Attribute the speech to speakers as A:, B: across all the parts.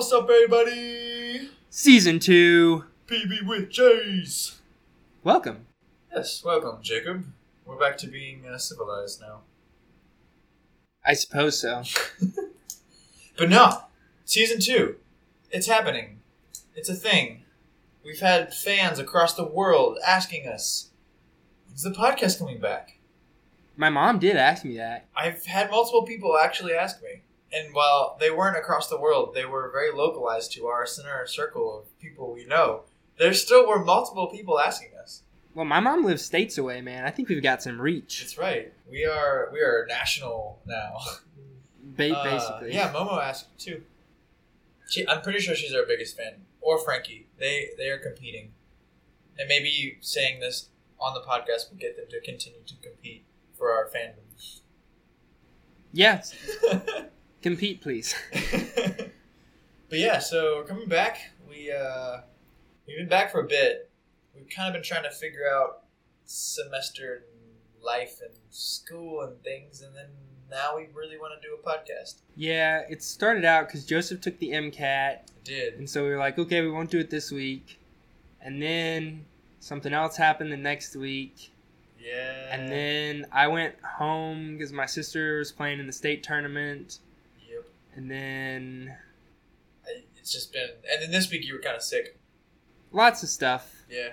A: What's up, everybody?
B: Season 2.
A: PB with Jays.
B: Welcome.
A: Yes, welcome, Jacob. We're back to being uh, civilized now.
B: I suppose so.
A: But no, season two. It's happening. It's a thing. We've had fans across the world asking us, "Is the podcast coming back?"
B: My mom did ask me that.
A: I've had multiple people actually ask me, and while they weren't across the world, they were very localized to our center circle of people we know. There still were multiple people asking us.
B: Well, my mom lives states away, man. I think we've got some reach.
A: That's right. We are we are national now.
B: Ba-
A: Uh,
B: basically.
A: yeah, Momo asked too. She, I'm pretty sure she's our biggest fan, or Frankie. They they are competing, and maybe saying this on the podcast will get them to continue to compete for our fandom.
B: Yes. Compete, please.
A: but yeah, so coming back, we uh, we've been back for a bit. We've kind of been trying to figure out semester and life and school and things, and then now we really want to do a podcast.
B: Yeah, it started out because Joseph took the MCAT,
A: I did.
B: and so we were like, okay, we won't do it this week. And then something else happened the next week.
A: Yeah.
B: And then I went home because my sister was playing in the state tournament. And then
A: It's just been, and then this week you were kind of sick.
B: lots of stuff.
A: Yeah.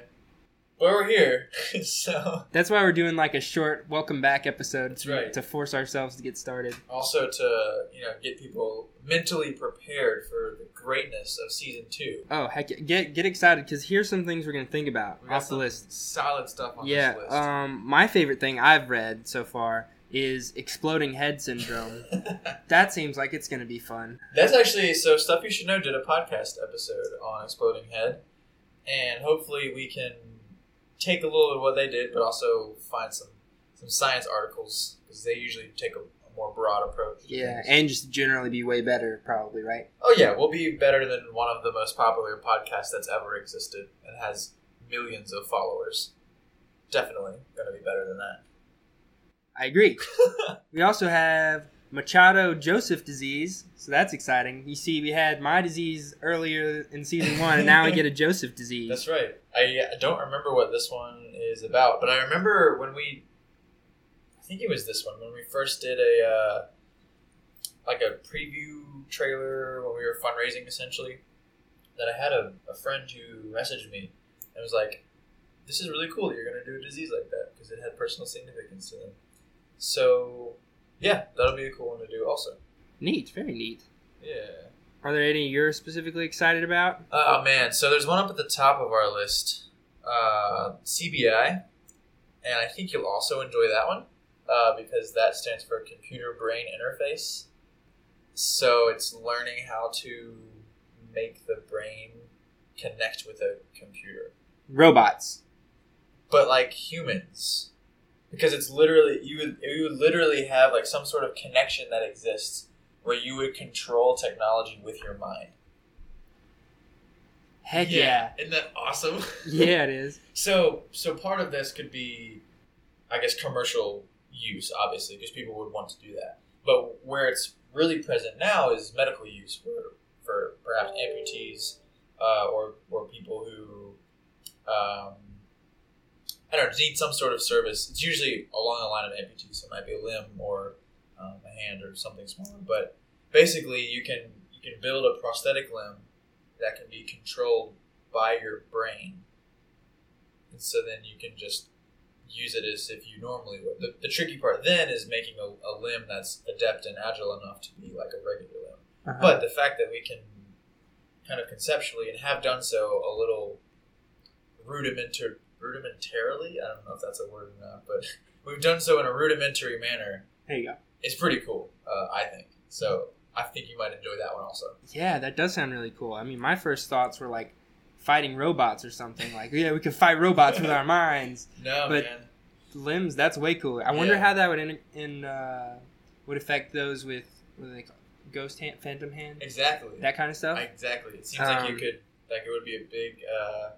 A: But we're here, so
B: That's why we're doing like a short welcome back episode
A: That's
B: to,
A: right.
B: to force ourselves to get started.
A: also to you know get people mentally prepared for the greatness of season two.
B: Oh heck, get get excited because here's some things we're gonna think about
A: We got
B: off the list.
A: Solid stuff on
B: Yeah,
A: this list.
B: um, my favorite thing I've read so far is exploding head syndrome. that seems like it's gonna be fun.
A: That's actually so stuff you should know. Did a podcast episode on exploding head, and hopefully we can take a little of what they did, but also find some some science articles because they usually take a, a more broad approach.
B: Yeah, and just generally be way better, probably right.
A: Oh yeah, we'll be better than one of the most popular podcasts that's ever existed and has millions of followers. Definitely gonna be better than that.
B: I agree. we also have Machado Joseph disease, so that's exciting. You see, we had my disease earlier in season one, and now we get a Joseph disease.
A: That's right. I uh, don't remember what this one is about, but I remember when we, I think it was this one when we first did a uh, like a preview trailer when we were fundraising essentially. That I had a, a friend who messaged me and was like, "This is really cool that you're going to do a disease like that because it had personal significance to them." So, yeah, that'll be a cool one to do also.
B: Neat, very neat.
A: Yeah.
B: Are there any you're specifically excited about?
A: Oh man, so there's one up at the top of our list, uh, CBI, and I think you'll also enjoy that one uh, because that stands for Computer Brain Interface. So it's learning how to make the brain connect with a computer,
B: Robots.
A: but like humans, because it's literally you would you would literally have like some sort of connection that exists where you would control technology with your mind.
B: Heck yeah.
A: Isn't that awesome?
B: Yeah, it is.
A: So, so part of this could be, I guess, commercial use, obviously, because people would want to do that. But where it's really present now is medical use for, for perhaps amputees uh, or or people who, um, I don't know, need some sort of service. It's usually along the line of amputees, so it might be a limb or um, a hand or something smaller. But basically, you can you can build a prosthetic limb that can be controlled by your brain and so then you can just use it as if you normally would. The, the tricky part then is making a, a limb that's adept and agile enough to be like a regular limb.
B: Uh-huh.
A: But the fact that we can kind of conceptually and have done so a little rudimentar rudimentarily, I don't know if that's a word or not, but we've done so in a rudimentary manner.
B: there you go.
A: It's pretty cool, uh, I think. So I think you might enjoy that one also.
B: Yeah, that does sound really cool. I mean, my first thoughts were like fighting robots or something. Like, yeah, we could fight robots with our minds.
A: No,
B: But-
A: man.
B: Limbs, that's way cooler. I wonder
A: Yeah.
B: how that would in, in uh, would affect those with what they called? ghost hand, phantom hand,
A: Exactly.
B: that kind of stuff.
A: Exactly. It seems like you
B: Um,
A: could like it would be a big uh,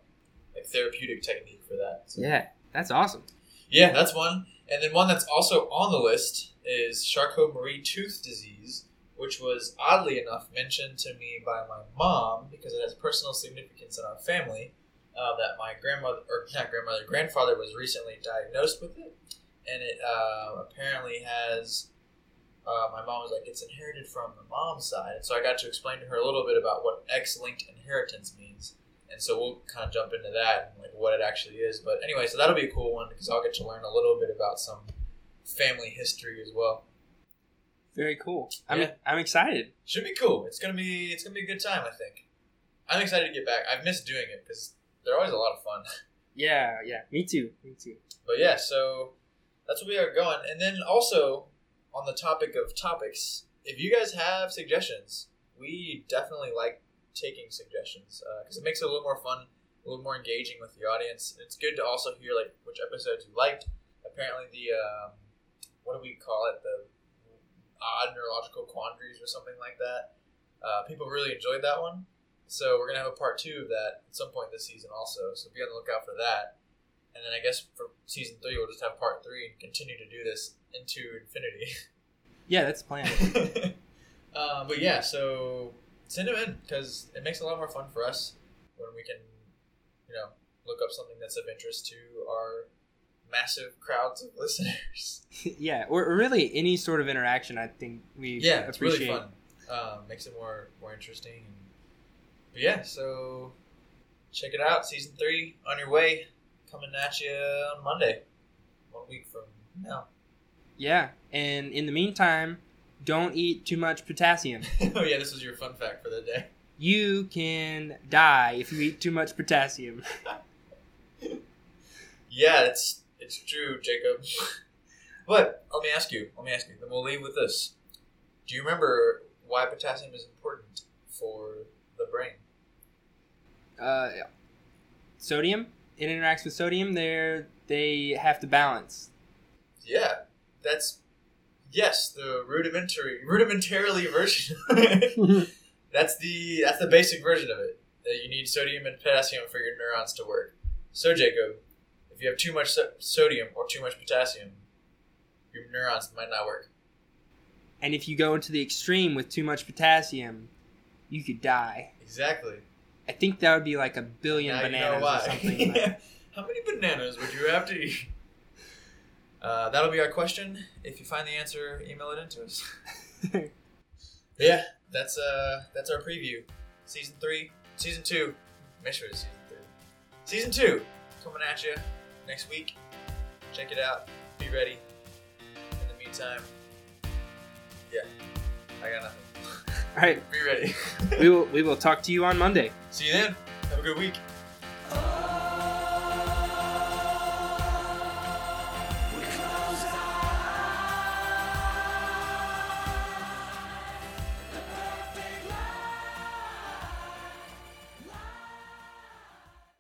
A: like therapeutic technique for that. So-
B: yeah, that's awesome.
A: Yeah, that's one. And then one that's also on the list is Charcot-Marie tooth disease, which was oddly enough mentioned to me by my mom because it has personal significance in our family. Uh, that my grandmother, or not grandmother, grandfather was recently diagnosed with it, and it uh, apparently has. Uh, my mom was like, it's inherited from the mom's side. So I got to explain to her a little bit about what X linked inheritance means. And so we'll kind of jump into that and like what it actually is. But anyway, so that'll be a cool one because I'll get to learn a little bit about some family history as well.
B: Very cool. I'm
A: Yeah.
B: I'm excited.
A: Should be cool. It's gonna be it's gonna be a good time. I think. I'm excited to get back. I've missed doing it because they're always a lot of fun.
B: Yeah, yeah. Me too. Me too.
A: But yeah, so that's where we are going. And then also on the topic of topics, if you guys have suggestions, we definitely like taking suggestions because it makes it a little more fun, a little more engaging with the audience. And It's good to also hear like which episodes you liked. Apparently, the um, what do we call it? The odd neurological quandaries or something like that. Uh, people really enjoyed that one. So we're gonna have a part two of that at some point this season also. So be on the lookout for that. And then I guess for season three, we'll just have part three and continue to do this into infinity.
B: Yeah, that's planned.
A: uh, but yeah, so send them in because it makes it a lot more fun for us when we can, you know, look up something that's of interest to our massive crowds of listeners.
B: yeah, or, or really any sort of interaction. I think we
A: yeah, it's
B: appreciate.
A: really fun. Um, makes it more more interesting. But yeah, so check it out. Season three on your way, coming at you on Monday, one week from now.
B: Yeah, and in the meantime, don't eat too much potassium.
A: oh yeah, this is your fun fact for the day.
B: You can die if you eat too much potassium.
A: Yeah, it's it's true, Jacob. but let me ask you. Let me ask you. Then we'll leave with this. Do you remember why potassium is important for the brain?
B: Uh, sodium. It interacts with sodium. There, they have to balance.
A: Yeah, that's yes, the rudimentary, rudimentarily version. that's the that's the basic version of it. That you need sodium and potassium for your neurons to work. So, Jacob, if you have too much so- sodium or too much potassium, your neurons might not work.
B: And if you go into the extreme with too much potassium, you could die.
A: Exactly.
B: I think that would be like a billion
A: Now you
B: bananas
A: know why.
B: or something. like-
A: How many bananas would you have to eat? Uh, that'll be our question. If you find the answer, email it into us. Yeah, that's uh that's our preview. Season three, season two. Make sure it's season three. Season two coming at you next week. Check it out. Be ready. In the meantime, yeah, I got nothing.
B: All right,
A: Be ready.
B: we will we will talk to you on Monday.
A: See you then. Have a good week.